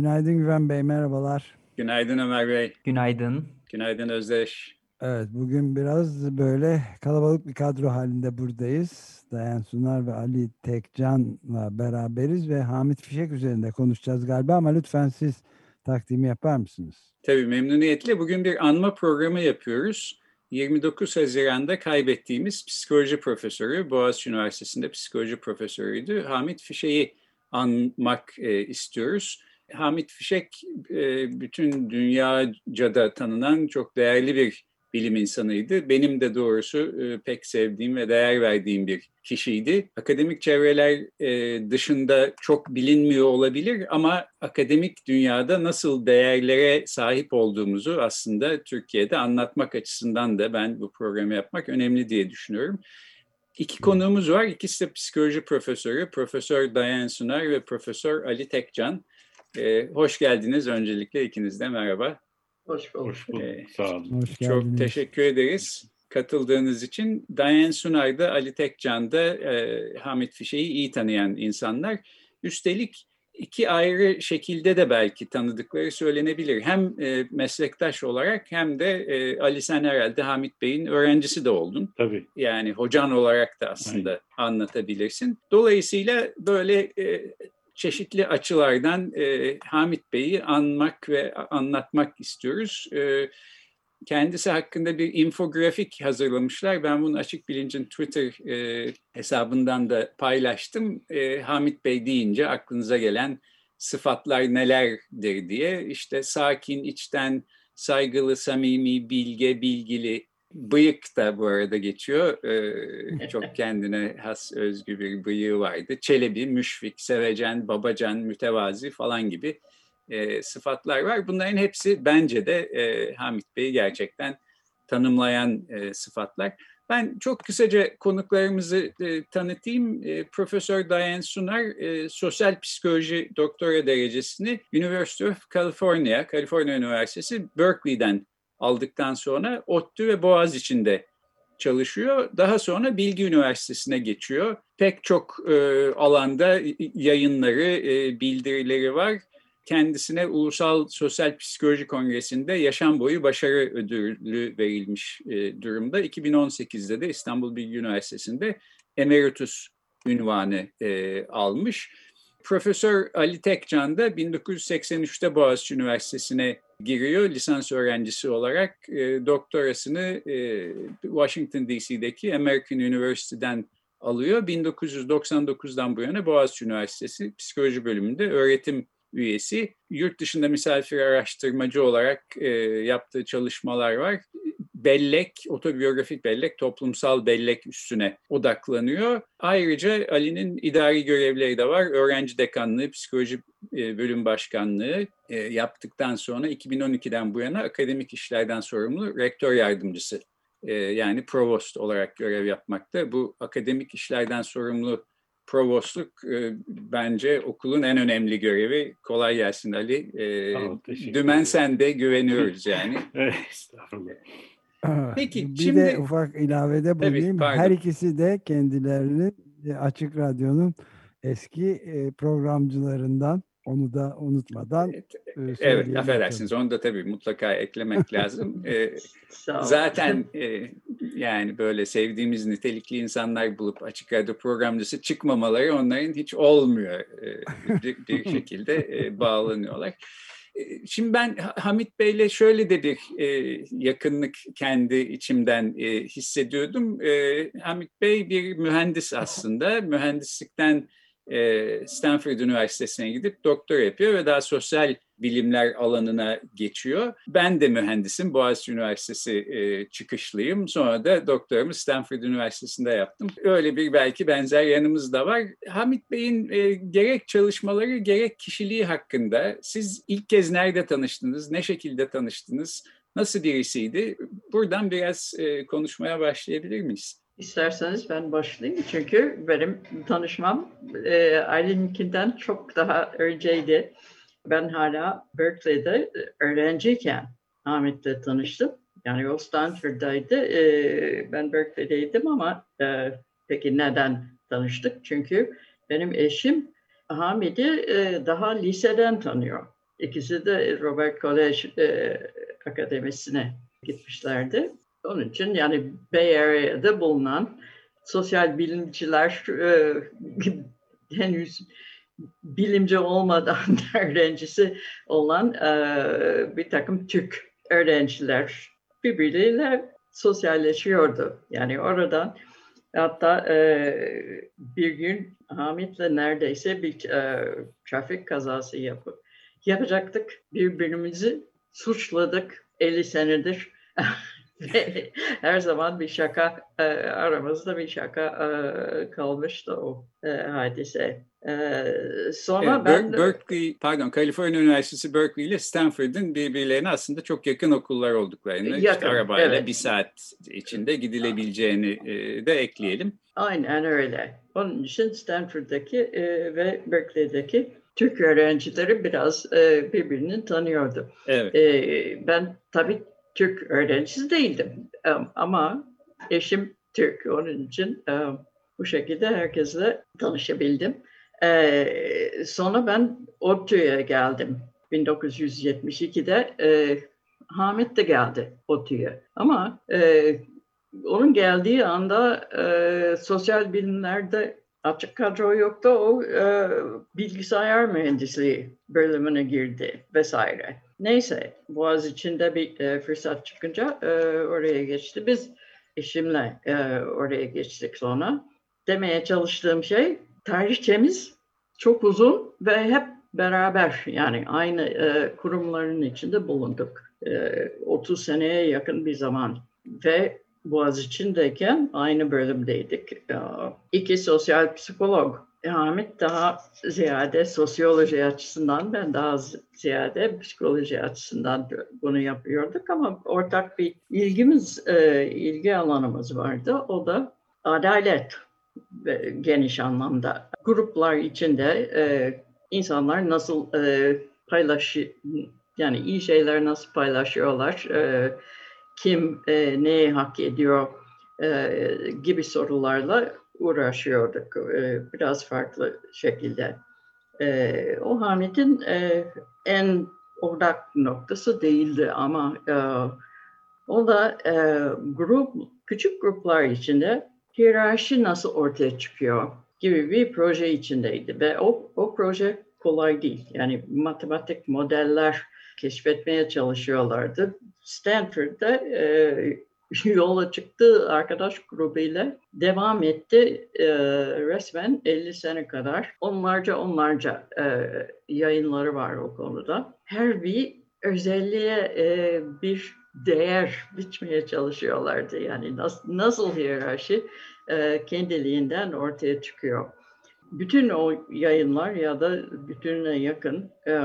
Günaydın Güven Bey, merhabalar. Günaydın Ömer Bey. Günaydın. Günaydın Özdeş. Evet, bugün biraz böyle kalabalık bir kadro halinde buradayız. Dayan Sunar ve Ali Tekcan'la beraberiz ve Hamit Fişek üzerinde konuşacağız galiba ama lütfen siz takdimi yapar mısınız? Tabii memnuniyetle. Bugün bir anma programı yapıyoruz. 29 Haziran'da kaybettiğimiz psikoloji profesörü, Boğaziçi Üniversitesi'nde psikoloji profesörüydü. Hamit Fişek'i anmak e, istiyoruz. Hamit Fişek e, bütün dünyaca da tanınan çok değerli bir bilim insanıydı. Benim de doğrusu e, pek sevdiğim ve değer verdiğim bir kişiydi. Akademik çevreler e, dışında çok bilinmiyor olabilir ama akademik dünyada nasıl değerlere sahip olduğumuzu aslında Türkiye'de anlatmak açısından da ben bu programı yapmak önemli diye düşünüyorum. İki konuğumuz var. İkisi de psikoloji profesörü. Profesör Dayan Sunar ve Profesör Ali Tekcan. Ee, hoş geldiniz öncelikle ikiniz de merhaba. Hoş bulduk. Hoş bulduk. Ee, Sağ olun. Hoş çok teşekkür ederiz katıldığınız için. Diane Sunay da Ali Tekcan da e, Hamit Fişek'i iyi tanıyan insanlar. Üstelik iki ayrı şekilde de belki tanıdıkları söylenebilir. Hem e, meslektaş olarak hem de e, Ali sen herhalde Hamit Bey'in öğrencisi de oldun. Tabii. Yani hocan olarak da aslında Aynen. anlatabilirsin. Dolayısıyla böyle e, çeşitli açılardan e, Hamit Bey'i anmak ve anlatmak istiyoruz. E, kendisi hakkında bir infografik hazırlamışlar. Ben bunu Açık Bilinc'in Twitter e, hesabından da paylaştım. E, Hamit Bey deyince aklınıza gelen sıfatlar nelerdir diye. İşte sakin, içten, saygılı, samimi, bilge, bilgili, Bıyık da bu arada geçiyor. Ee, çok kendine has özgü bir bıyığı vardı. Çelebi, müşfik, sevecen, babacan, mütevazi falan gibi e, sıfatlar var. Bunların hepsi bence de e, Hamit Bey'i gerçekten tanımlayan e, sıfatlar. Ben çok kısaca konuklarımızı e, tanıtayım. E, Profesör Diane Sunar e, sosyal psikoloji doktora derecesini University of California, Kaliforniya Üniversitesi Berkeley'den aldıktan sonra ODTÜ ve Boğaz içinde çalışıyor. Daha sonra Bilgi Üniversitesi'ne geçiyor. Pek çok e, alanda yayınları, e, bildirileri var. Kendisine Ulusal Sosyal Psikoloji Kongresi'nde yaşam boyu başarı ödülü verilmiş e, durumda. 2018'de de İstanbul Bilgi Üniversitesi'nde emeritus ünvanı e, almış. Profesör Ali Tekcan da 1983'te Boğaziçi Üniversitesi'ne giriyor lisans öğrencisi olarak. E, doktorasını e, Washington DC'deki American University'den alıyor. 1999'dan bu yana Boğaziçi Üniversitesi Psikoloji bölümünde öğretim üyesi. Yurt dışında misafir araştırmacı olarak e, yaptığı çalışmalar var. Bellek, otobiyografik bellek, toplumsal bellek üstüne odaklanıyor. Ayrıca Ali'nin idari görevleri de var. Öğrenci dekanlığı, psikoloji e, bölüm başkanlığı e, yaptıktan sonra 2012'den bu yana akademik işlerden sorumlu rektör yardımcısı e, yani provost olarak görev yapmakta. Bu akademik işlerden sorumlu provostluk bence okulun en önemli görevi. Kolay gelsin Ali. Tamam, dümen sende güveniyoruz yani. Estağfurullah. Peki, bir şimdi, de ufak ilavede bulunayım. Tabii, Her ikisi de kendilerini Açık Radyo'nun eski programcılarından onu da unutmadan Evet, evet affedersiniz. Onu da tabii mutlaka eklemek lazım. ee, zaten e, yani böyle sevdiğimiz nitelikli insanlar bulup açık radyo programcısı çıkmamaları onların hiç olmuyor e, bir, bir şekilde e, bağlanıyorlar. Şimdi ben Hamit Bey'le şöyle de bir e, yakınlık kendi içimden e, hissediyordum. E, Hamit Bey bir mühendis aslında. Mühendislikten Stanford Üniversitesi'ne gidip doktora yapıyor ve daha sosyal bilimler alanına geçiyor. Ben de mühendisim, Boğaziçi Üniversitesi e, çıkışlıyım. Sonra da doktoramı Stanford Üniversitesi'nde yaptım. Öyle bir belki benzer yanımız da var. Hamit Bey'in e, gerek çalışmaları gerek kişiliği hakkında siz ilk kez nerede tanıştınız, ne şekilde tanıştınız, nasıl birisiydi? Buradan biraz e, konuşmaya başlayabilir miyiz? İsterseniz ben başlayayım çünkü benim tanışmam e, Aylin'inkinden çok daha önceydi. Ben hala Berkeley'de öğrenciyken Ahmet'le tanıştım. Yani o Stanford'daydı. E, ben Berkeley'deydim ama e, peki neden tanıştık? Çünkü benim eşim Hamid'i e, daha liseden tanıyor. İkisi de Robert College e, Akademisi'ne gitmişlerdi. Onun için yani Bay Area'da bulunan sosyal bilimciler e, henüz bilimci olmadan öğrencisi olan e, bir takım Türk öğrenciler birbirleriyle sosyalleşiyordu. Yani oradan hatta e, bir gün Hamit'le neredeyse bir e, trafik kazası yapıp yapacaktık. Birbirimizi suçladık 50 senedir. Her zaman bir şaka e, aramızda bir şaka e, kalmıştı o e, hadise. E, sonra evet, ben Berkeley, pardon, Kaliforniya Üniversitesi Berkeley ile Stanford'ın birbirlerine aslında çok yakın okullar olduklarını, yakın, işte arabayla evet. bir saat içinde gidilebileceğini e, de ekleyelim. Aynen öyle. Onun için Stanford'daki e, ve Berkeley'deki Türk öğrencileri biraz e, birbirini tanıyordu. Evet. E, ben tabii Türk öğrencisi değildim ama eşim Türk. Onun için bu şekilde herkesle tanışabildim. Ee, sonra ben ODTÜ'ye geldim. 1972'de e, Hamit de geldi ODTÜ'ye. Ama e, onun geldiği anda e, sosyal bilimlerde açık kadro yoktu. O e, bilgisayar mühendisliği bölümüne girdi vesaire. Neyse Boğaz içinde bir e, fırsat çıkınca e, oraya geçti. Biz eşimle e, oraya geçtik sonra. Demeye çalıştığım şey tarihçemiz çok uzun ve hep beraber yani aynı e, kurumların içinde bulunduk. E, 30 seneye yakın bir zaman ve Boğaziçi'ndeyken aynı bölümdeydik. E, iki sosyal psikolog Hamit daha ziyade sosyoloji açısından, ben daha ziyade psikoloji açısından bunu yapıyorduk ama ortak bir ilgimiz, e, ilgi alanımız vardı. O da adalet geniş anlamda. Gruplar içinde e, insanlar nasıl e, paylaşı, yani iyi şeyler nasıl paylaşıyorlar, kim neyi hak ediyor gibi sorularla uğraşıyorduk e, biraz farklı şekilde. E, o Hamit'in e, en odak noktası değildi ama o da grup, küçük gruplar içinde hiyerarşi nasıl ortaya çıkıyor gibi bir proje içindeydi ve o, o proje kolay değil. Yani matematik modeller keşfetmeye çalışıyorlardı. Stanford'da e, yola çıktı arkadaş grubuyla devam etti e, resmen 50 sene kadar. Onlarca onlarca e, yayınları var o konuda. Her bir özelliğe e, bir değer biçmeye çalışıyorlardı. Yani nasıl, nasıl hiyerarşi e, kendiliğinden ortaya çıkıyor. Bütün o yayınlar ya da bütününe yakın e,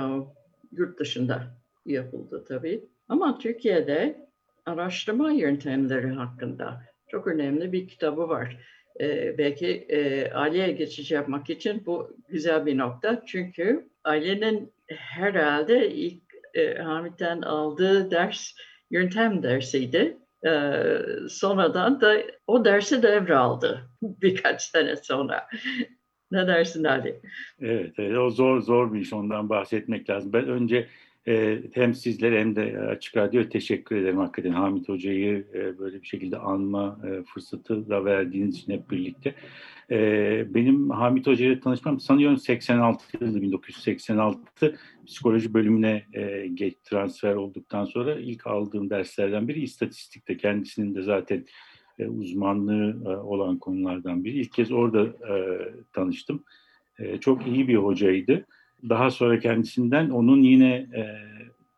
yurt dışında yapıldı tabii. Ama Türkiye'de araştırma yöntemleri hakkında çok önemli bir kitabı var. Ee, belki e, aileye geçiş yapmak için bu güzel bir nokta. Çünkü ailenin herhalde ilk e, Hamit'ten aldığı ders yöntem dersiydi. Ee, sonradan da o dersi devraldı birkaç sene sonra. ne dersin Ali? Evet, evet, o zor zor bir iş ondan bahsetmek lazım. Ben önce e, hem sizlere hem de Açık Radyo teşekkür ederim hakikaten Hamit Hoca'yı e, böyle bir şekilde anma e, fırsatı da verdiğiniz için hep birlikte. E, benim Hamit Hoca'yla tanışmam sanıyorum 86 yılı 1986 psikoloji bölümüne e, geç transfer olduktan sonra ilk aldığım derslerden biri istatistikte kendisinin de zaten e, uzmanlığı e, olan konulardan biri. İlk kez orada e, tanıştım. E, çok iyi bir hocaydı. Daha sonra kendisinden onun yine e,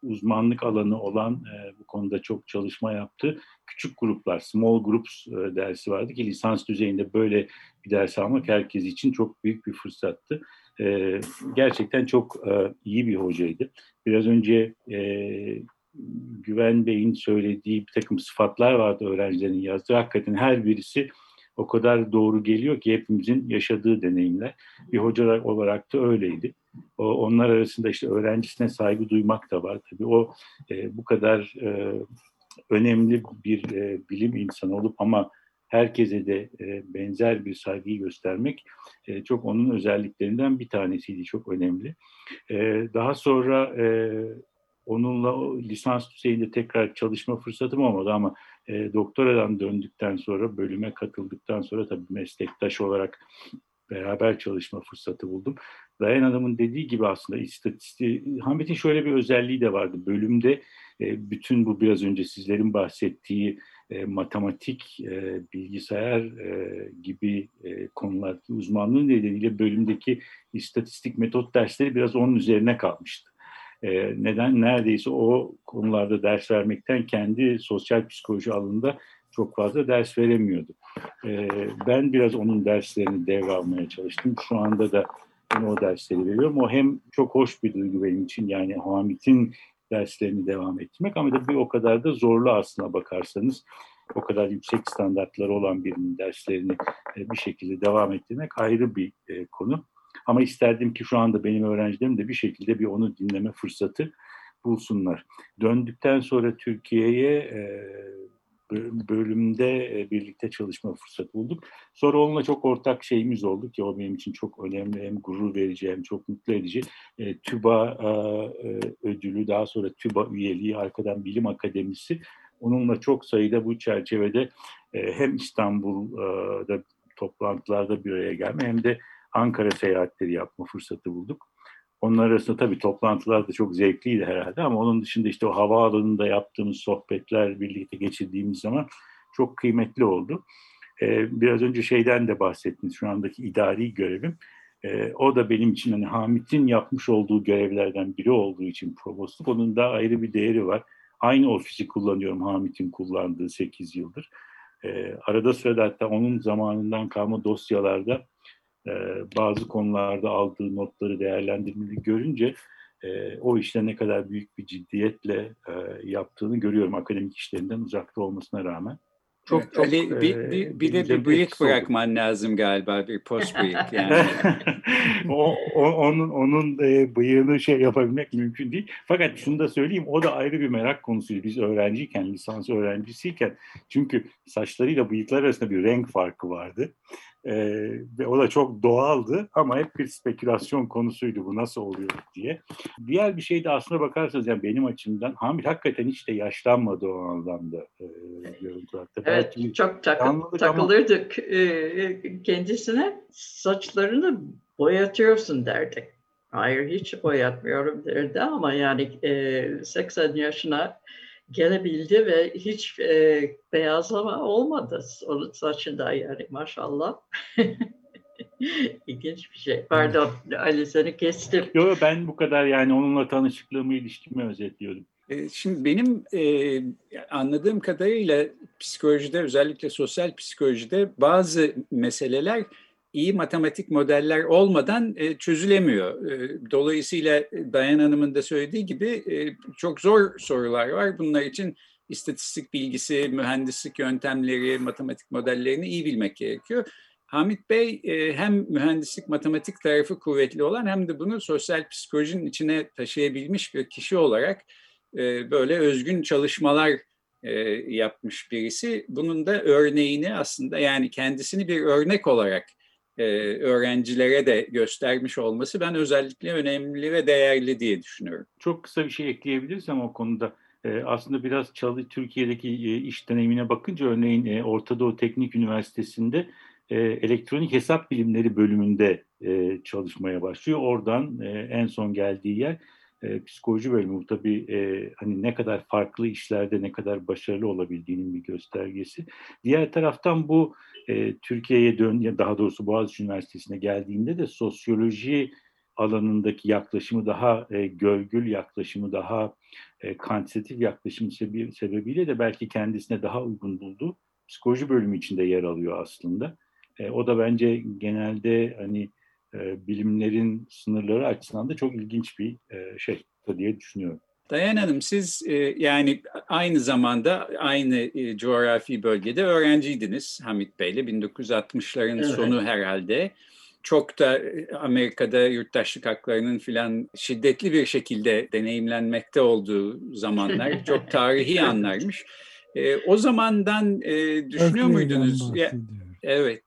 uzmanlık alanı olan e, bu konuda çok çalışma yaptı. Küçük gruplar, small groups e, dersi vardı ki lisans düzeyinde böyle bir ders almak herkes için çok büyük bir fırsattı. E, gerçekten çok e, iyi bir hocaydı. Biraz önce e, Güven Bey'in söylediği bir takım sıfatlar vardı öğrencilerin yazdığı. Hakikaten her birisi o kadar doğru geliyor ki hepimizin yaşadığı deneyimler. Bir hoca olarak da öyleydi. O, onlar arasında işte öğrencisine saygı duymak da var. Tabii o e, bu kadar e, önemli bir e, bilim insanı olup ama herkese de e, benzer bir saygıyı göstermek e, çok onun özelliklerinden bir tanesiydi, çok önemli. E, daha sonra e, onunla lisans düzeyinde tekrar çalışma fırsatım olmadı ama e, doktoradan döndükten sonra, bölüme katıldıktan sonra tabii meslektaş olarak beraber çalışma fırsatı buldum. Dayan Hanım'ın dediği gibi aslında istatistiği, Hamet'in şöyle bir özelliği de vardı. Bölümde e, bütün bu biraz önce sizlerin bahsettiği e, matematik, e, bilgisayar e, gibi e, konulardaki uzmanlığı nedeniyle bölümdeki istatistik metot dersleri biraz onun üzerine kalmıştı. E, neden? Neredeyse o konularda ders vermekten kendi sosyal psikoloji alanında çok fazla ders veremiyordu. E, ben biraz onun derslerini devralmaya çalıştım. Şu anda da o dersleri veriyorum. O hem çok hoş bir duygu benim için yani Hamit'in derslerini devam ettirmek ama da bir o kadar da zorlu aslına bakarsanız o kadar yüksek standartları olan birinin derslerini e, bir şekilde devam ettirmek ayrı bir e, konu. Ama isterdim ki şu anda benim öğrencilerim de bir şekilde bir onu dinleme fırsatı bulsunlar. Döndükten sonra Türkiye'ye e, bölümde birlikte çalışma fırsatı bulduk. Sonra onunla çok ortak şeyimiz oldu ki o benim için çok önemli hem gurur verici hem çok mutlu edici. TÜBA ödülü daha sonra TÜBA üyeliği arkadan Bilim Akademisi Onunla çok sayıda bu çerçevede e, hem İstanbul'da toplantılarda bir araya gelme hem de Ankara seyahatleri yapma fırsatı bulduk. Onlar arasında tabii toplantılar da çok zevkliydi herhalde ama onun dışında işte o havaalanında yaptığımız sohbetler birlikte geçirdiğimiz zaman çok kıymetli oldu. Ee, biraz önce şeyden de bahsettiniz şu andaki idari görevim. Ee, o da benim için hani Hamit'in yapmış olduğu görevlerden biri olduğu için provostluk. Onun da ayrı bir değeri var. Aynı ofisi kullanıyorum Hamit'in kullandığı 8 yıldır. E, arada sırada hatta onun zamanından kalma dosyalarda e, bazı konularda aldığı notları değerlendirmeyi görünce e, o işte ne kadar büyük bir ciddiyetle e, yaptığını görüyorum akademik işlerinden uzakta olmasına rağmen. Çok, çok Ali, bir, bir, bir de bir bıyık bırakman oldu. lazım galiba bir post bıyık yani. o, o, onun onun e, bıyığını şey yapabilmek mümkün değil. Fakat şunu da söyleyeyim o da ayrı bir merak konusuydu biz öğrenciyken lisans öğrencisiyken çünkü saçlarıyla bıyıklar arasında bir renk farkı vardı. Ee, ve o da çok doğaldı ama hep bir spekülasyon konusuydu bu nasıl oluyor diye. Diğer bir şey de aslına bakarsanız yani benim açımdan Hamit hakikaten hiç de yaşlanmadı o anlamda. E. Evet Belki çok takı, takılırdık ama... e, kendisine saçlarını boyatıyorsun derdik. Hayır hiç boyatmıyorum derdi ama yani e, 80 yaşına gelebildi ve hiç e, beyazlama olmadı onun saçında yani maşallah. İlginç bir şey. Pardon Ali seni kestim. Yok ben bu kadar yani onunla tanışıklığımı, ilişkimi özetliyordum. E, şimdi benim e, anladığım kadarıyla psikolojide özellikle sosyal psikolojide bazı meseleler iyi matematik modeller olmadan e, çözülemiyor. E, dolayısıyla Dayan Hanım'ın da söylediği gibi e, çok zor sorular var. Bunlar için istatistik bilgisi, mühendislik yöntemleri, matematik modellerini iyi bilmek gerekiyor. Hamit Bey hem mühendislik matematik tarafı kuvvetli olan hem de bunu sosyal psikolojinin içine taşıyabilmiş bir kişi olarak böyle özgün çalışmalar yapmış birisi. Bunun da örneğini aslında yani kendisini bir örnek olarak e, öğrencilere de göstermiş olması ben özellikle önemli ve değerli diye düşünüyorum. Çok kısa bir şey ekleyebilirsem o konuda. E, aslında biraz çalı Türkiye'deki e, iş deneyimine bakınca örneğin e, Orta Doğu Teknik Üniversitesi'nde e, elektronik hesap bilimleri bölümünde e, çalışmaya başlıyor. Oradan e, en son geldiği yer e, psikoloji bölümü bu tabii e, hani ne kadar farklı işlerde ne kadar başarılı olabildiğinin bir göstergesi. Diğer taraftan bu e, Türkiye'ye dön ya daha doğrusu Boğaziçi Üniversitesi'ne geldiğinde de sosyoloji alanındaki yaklaşımı daha e, gölgül yaklaşımı daha e, kantitatif yaklaşımı sebebiyle de belki kendisine daha uygun buldu. Psikoloji bölümü içinde yer alıyor aslında. E, o da bence genelde hani e, bilimlerin sınırları açısından da çok ilginç bir e, şey diye düşünüyorum. Dayan Hanım siz e, yani aynı zamanda aynı e, coğrafi bölgede öğrenciydiniz Hamit Bey'le 1960'ların evet. sonu herhalde. Çok da e, Amerika'da yurttaşlık haklarının filan şiddetli bir şekilde deneyimlenmekte olduğu zamanlar çok tarihi anlarmış. E, o zamandan e, düşünüyor muydunuz? Ya, evet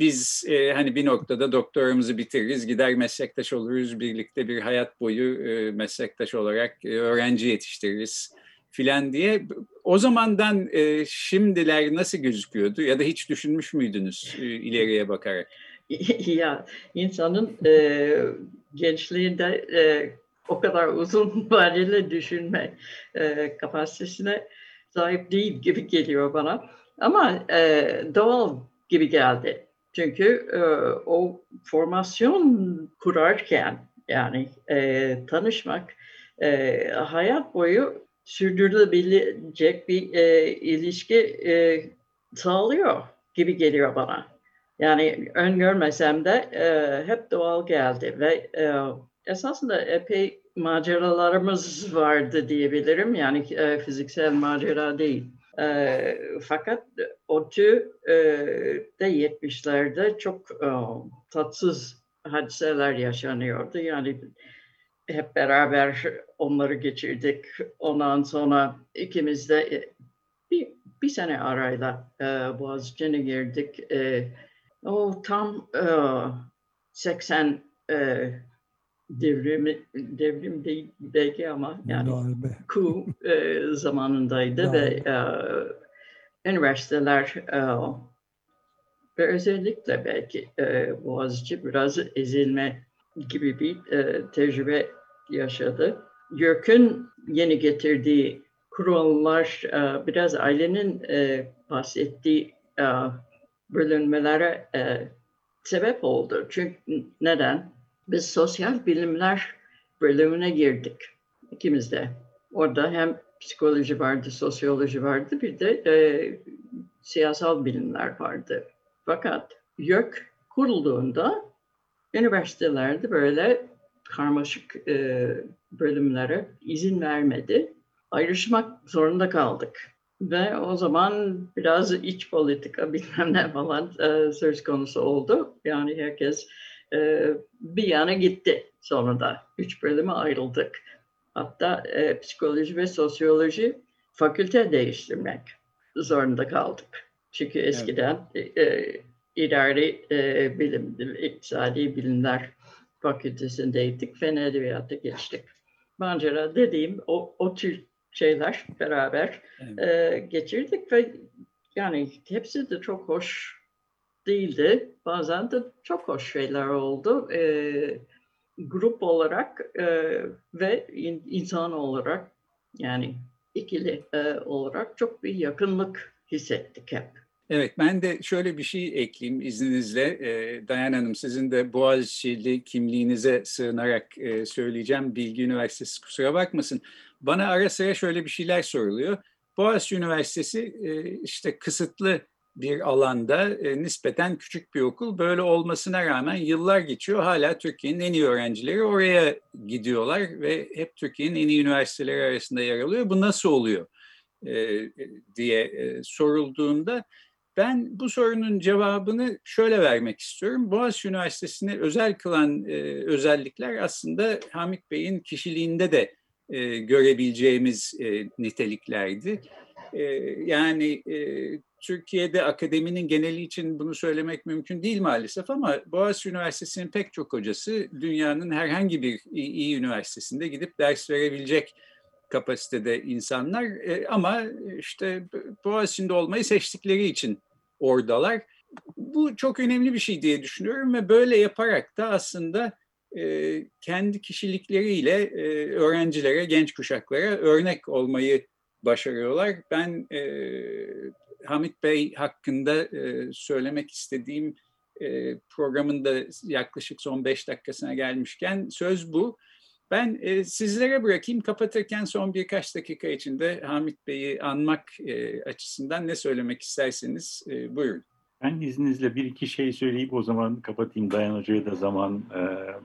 biz e, hani bir noktada doktoramızı bitiririz, gider meslektaş oluruz, birlikte bir hayat boyu e, meslektaş olarak e, öğrenci yetiştiririz filan diye. O zamandan e, şimdiler nasıl gözüküyordu ya da hiç düşünmüş müydünüz e, ileriye bakarak? ya insanın e, gençliğinde e, o kadar uzun vadeli düşünme e, kapasitesine sahip değil gibi geliyor bana. Ama e, doğal gibi geldi. Çünkü e, o formasyon kurarken yani e, tanışmak e, hayat boyu sürdürülebilecek bir e, ilişki e, sağlıyor gibi geliyor bana. Yani öngörmesem de e, hep doğal geldi ve e, esasında epey maceralarımız vardı diyebilirim. Yani e, fiziksel macera değil. E, fakat ODTÜ e, de 70'lerde çok e, tatsız hadiseler yaşanıyordu. Yani hep beraber onları geçirdik. Ondan sonra ikimiz de bir, bir sene arayla e, Boğaziçi'ne girdik. E, o tam e, 80 e, devrimi devrim değil belki ama yani Darbe. ku e, zamanındaydı Darbe. ve e, üniversiteler e, ve özellikle belki e, Boğaziçi biraz ezilme gibi bir e, tecrübe yaşadı. YÖK'ün yeni getirdiği kurumlar e, biraz ailenin e, bahsettiği e, bölünmelere e, sebep oldu. Çünkü neden? Biz sosyal bilimler bölümüne girdik. ikimiz de. Orada hem psikoloji vardı, sosyoloji vardı, bir de e, siyasal bilimler vardı. Fakat YÖK kurulduğunda üniversitelerde böyle karmaşık e, bölümlere izin vermedi. Ayrışmak zorunda kaldık. Ve o zaman biraz iç politika bilmem ne falan e, söz konusu oldu. Yani herkes e, bir yana gitti sonunda. Üç bölüme ayrıldık. Hatta e, psikoloji ve sosyoloji fakülte değiştirmek zorunda kaldık. Çünkü eskiden evet. e, idari e, bilim, iktisadi bilimler fakültesindeydik. Fen edebiyatı geçtik. Mancera dediğim o, o tür şeyler beraber evet. e, geçirdik ve yani hepsi de çok hoş değildi. Bazen de çok hoş şeyler oldu. E, grup olarak e, ve in, insan olarak yani ikili e, olarak çok bir yakınlık hissettik hep. Evet, ben de şöyle bir şey ekleyeyim izninizle. E, Dayan Hanım, sizin de Boğaziçi'li kimliğinize sığınarak e, söyleyeceğim. Bilgi Üniversitesi kusura bakmasın. Bana ara sıra şöyle bir şeyler soruluyor. Boğaziçi Üniversitesi e, işte kısıtlı bir alanda e, nispeten küçük bir okul. Böyle olmasına rağmen yıllar geçiyor. Hala Türkiye'nin en iyi öğrencileri oraya gidiyorlar ve hep Türkiye'nin en iyi üniversiteleri arasında yer alıyor. Bu nasıl oluyor e, diye e, sorulduğunda ben bu sorunun cevabını şöyle vermek istiyorum. Boğaziçi Üniversitesi'ni özel kılan e, özellikler aslında Hamit Bey'in kişiliğinde de e, görebileceğimiz e, niteliklerdi. E, yani e, Türkiye'de akademinin geneli için bunu söylemek mümkün değil maalesef ama Boğaziçi Üniversitesi'nin pek çok hocası dünyanın herhangi bir iyi, iyi üniversitesinde gidip ders verebilecek kapasitede insanlar e, ama işte Boğaziçi'nde olmayı seçtikleri için oradalar. Bu çok önemli bir şey diye düşünüyorum ve böyle yaparak da aslında e, kendi kişilikleriyle e, öğrencilere, genç kuşaklara örnek olmayı başarıyorlar. Ben e, Hamit Bey hakkında e, söylemek istediğim e, programın da yaklaşık son beş dakikasına gelmişken söz bu. Ben e, sizlere bırakayım kapatırken son birkaç dakika içinde Hamit Bey'i anmak e, açısından ne söylemek isterseniz e, buyurun. Ben izninizle bir iki şey söyleyip o zaman kapatayım Dayan Hoca'ya da zaman e,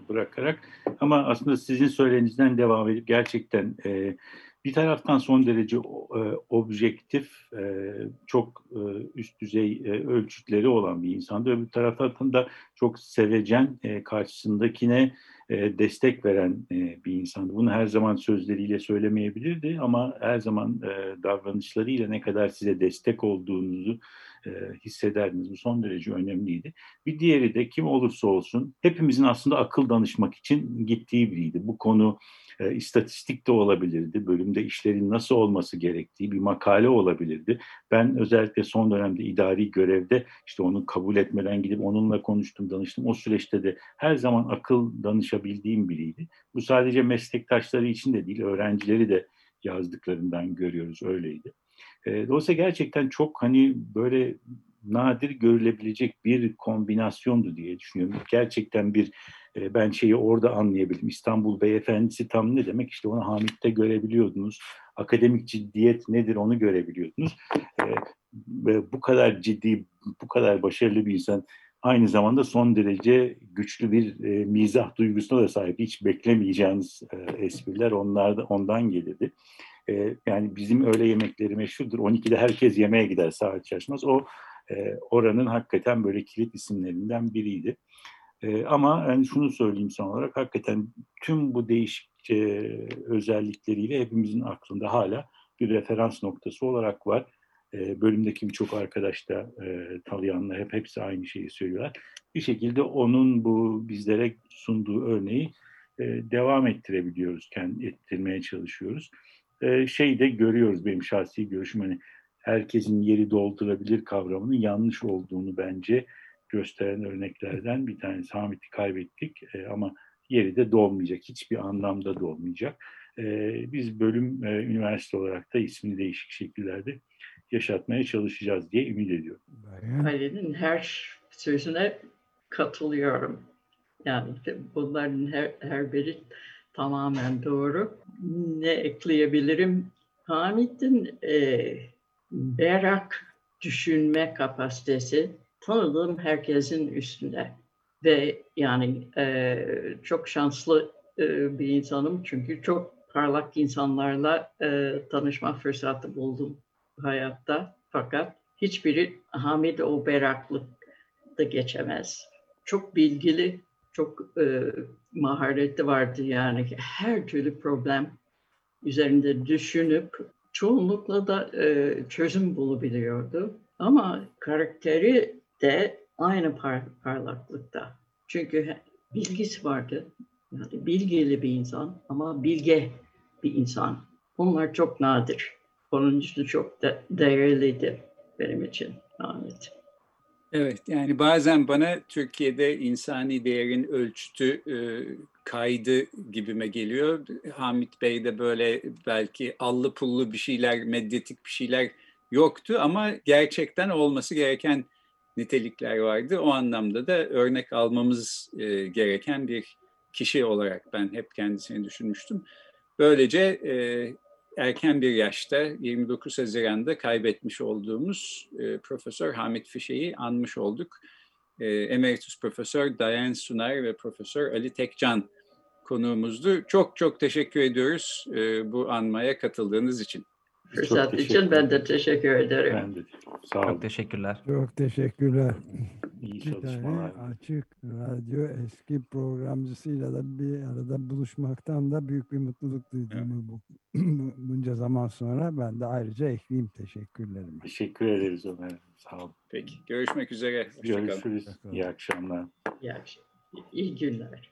bırakarak. Ama aslında sizin söylediğinizden devam edip gerçekten e, bir taraftan son derece e, objektif, e, çok e, üst düzey e, ölçütleri olan bir insandı. Öbür taraftan da çok sevecen, e, karşısındakine e, destek veren e, bir insandı. Bunu her zaman sözleriyle söylemeyebilirdi ama her zaman e, davranışlarıyla ne kadar size destek olduğunuzu e, hissederdiniz. Bu son derece önemliydi. Bir diğeri de kim olursa olsun hepimizin aslında akıl danışmak için gittiği biriydi. Bu konu e, istatistik de olabilirdi. Bölümde işlerin nasıl olması gerektiği bir makale olabilirdi. Ben özellikle son dönemde idari görevde işte onu kabul etmeden gidip onunla konuştum, danıştım. O süreçte de her zaman akıl danışabildiğim biriydi. Bu sadece meslektaşları için de değil, öğrencileri de yazdıklarından görüyoruz öyleydi. E, dolayısıyla gerçekten çok hani böyle nadir görülebilecek bir kombinasyondu diye düşünüyorum. Gerçekten bir e, ben şeyi orada anlayabildim. İstanbul Beyefendisi tam ne demek? İşte onu Hamit'te görebiliyordunuz. Akademik ciddiyet nedir onu görebiliyordunuz. E, ve bu kadar ciddi, bu kadar başarılı bir insan aynı zamanda son derece güçlü bir e, mizah duygusuna da sahip. Hiç beklemeyeceğiniz e, espriler onlarda, ondan gelirdi. Yani bizim öğle yemekleri meşhurdur. 12'de herkes yemeğe gider saat şaşmaz. O oranın hakikaten böyle kilit isimlerinden biriydi. E, ama yani şunu söyleyeyim son olarak hakikaten tüm bu değişik e, özellikleriyle hepimizin aklında hala bir referans noktası olarak var. E, bölümdeki birçok arkadaş da e, tanıyanlar hep hepsi aynı şeyi söylüyorlar. Bir şekilde onun bu bizlere sunduğu örneği e, devam ettirebiliyoruz, kendi ettirmeye çalışıyoruz. E, şey de görüyoruz benim şahsi görüşüm hani herkesin yeri doldurabilir kavramının yanlış olduğunu bence gösteren örneklerden bir tanesi. Hamit'i kaybettik e, ama yeri de dolmayacak. Hiçbir anlamda dolmayacak. E, biz bölüm e, üniversite olarak da ismini değişik şekillerde yaşatmaya çalışacağız diye ümit ediyorum. Ali'nin her sözüne katılıyorum. Yani bunların her, her biri tamamen doğru. Ne ekleyebilirim? Hamit'in e, berrak düşünme kapasitesi tanıdığım herkesin üstünde. Ve yani e, çok şanslı e, bir insanım çünkü çok parlak insanlarla e, tanışma fırsatı buldum hayatta. Fakat hiçbiri Hamid o beraklıkta geçemez. Çok bilgili, çok e, mahareti vardı yani her türlü problem üzerinde düşünüp çoğunlukla da e, çözüm bulabiliyordu. Ama karakteri de aynı par parlaklıkta. Çünkü bilgisi vardı. Yani bilgili bir insan ama bilge bir insan. Bunlar çok nadir. Onun için çok de değerliydi benim için Ahmet. Evet yani bazen bana Türkiye'de insani değerin ölçütü e, kaydı gibime geliyor. Hamit Bey'de böyle belki allı pullu bir şeyler, medyatik bir şeyler yoktu ama gerçekten olması gereken nitelikler vardı. O anlamda da örnek almamız e, gereken bir kişi olarak ben hep kendisini düşünmüştüm. Böylece e, erken bir yaşta 29 Haziran'da kaybetmiş olduğumuz e, Profesör Hamit Fişe'yi anmış olduk. E, Emeritus Profesör Dayan Sunar ve Profesör Ali Tekcan konuğumuzdu. Çok çok teşekkür ediyoruz e, bu anmaya katıldığınız için. Fırsat için ben de teşekkür ederim. Ben de. Sağ olun. Çok teşekkürler. Çok teşekkürler. İyi Bir tane çalışmalar. açık radyo eski programcısıyla da bir arada buluşmaktan da büyük bir mutluluk duydum bu bunca zaman sonra. Ben de ayrıca ekleyeyim teşekkürlerimi. Teşekkür ederiz Ömer. Sağ olun. Peki görüşmek üzere. Hoşçakalın. Görüşürüz. Hoşçakalın. İyi akşamlar. İyi, akşam- iyi günler.